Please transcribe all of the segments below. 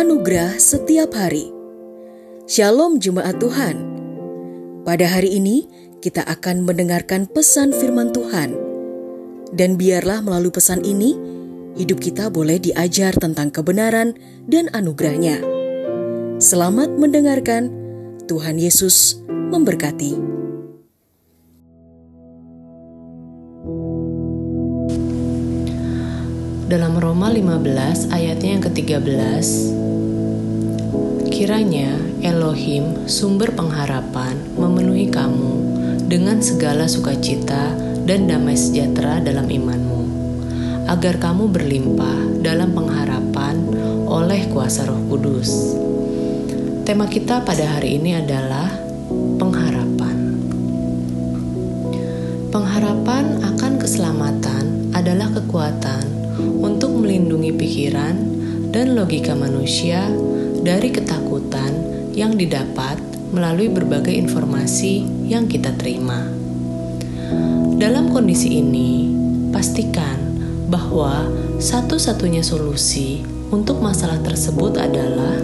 Anugerah setiap hari. Shalom jemaat Tuhan. Pada hari ini kita akan mendengarkan pesan firman Tuhan. Dan biarlah melalui pesan ini hidup kita boleh diajar tentang kebenaran dan anugerahnya. Selamat mendengarkan. Tuhan Yesus memberkati. dalam Roma 15 ayatnya yang ke-13 Kiranya Elohim sumber pengharapan memenuhi kamu dengan segala sukacita dan damai sejahtera dalam imanmu agar kamu berlimpah dalam pengharapan oleh kuasa Roh Kudus. Tema kita pada hari ini adalah pengharapan. Pengharapan akan keselamatan adalah kekuatan untuk melindungi pikiran dan logika manusia dari ketakutan yang didapat melalui berbagai informasi yang kita terima. Dalam kondisi ini, pastikan bahwa satu-satunya solusi untuk masalah tersebut adalah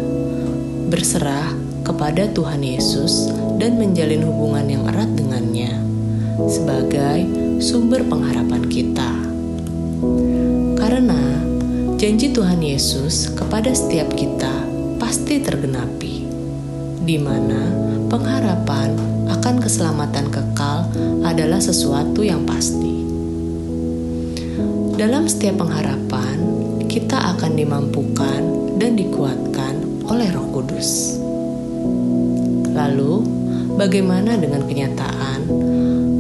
berserah kepada Tuhan Yesus dan menjalin hubungan yang erat dengannya sebagai sumber pengharapan kita. Karena janji Tuhan Yesus kepada setiap kita pasti tergenapi, di mana pengharapan akan keselamatan kekal adalah sesuatu yang pasti. Dalam setiap pengharapan, kita akan dimampukan dan dikuatkan oleh Roh Kudus. Lalu, bagaimana dengan kenyataan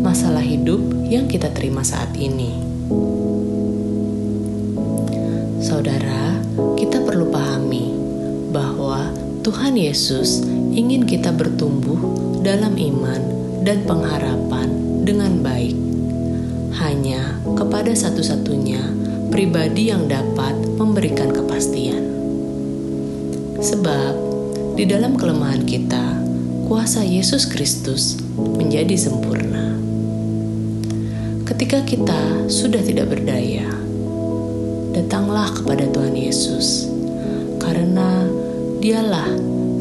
masalah hidup yang kita terima saat ini? Tuhan Yesus ingin kita bertumbuh dalam iman dan pengharapan dengan baik. Hanya kepada satu-satunya pribadi yang dapat memberikan kepastian. Sebab di dalam kelemahan kita, kuasa Yesus Kristus menjadi sempurna. Ketika kita sudah tidak berdaya, datanglah kepada Tuhan Yesus, karena Dialah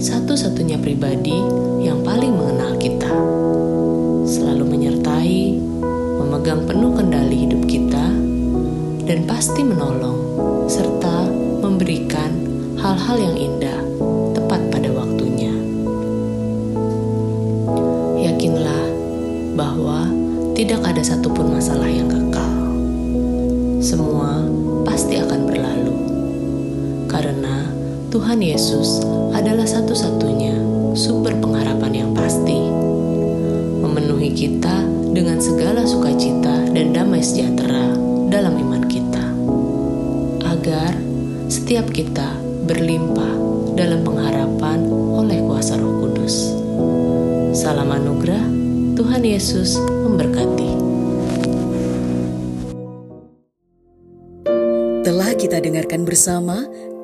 satu-satunya pribadi yang paling mengenal kita, selalu menyertai, memegang penuh kendali hidup kita, dan pasti menolong serta memberikan hal-hal yang indah tepat pada waktunya. Yakinlah bahwa tidak ada satupun masalah yang kekal. Semua pasti akan Tuhan Yesus adalah satu-satunya sumber pengharapan yang pasti. Memenuhi kita dengan segala sukacita dan damai sejahtera dalam iman kita. Agar setiap kita berlimpah dalam pengharapan oleh kuasa Roh Kudus. Salam anugerah, Tuhan Yesus memberkati. Telah kita dengarkan bersama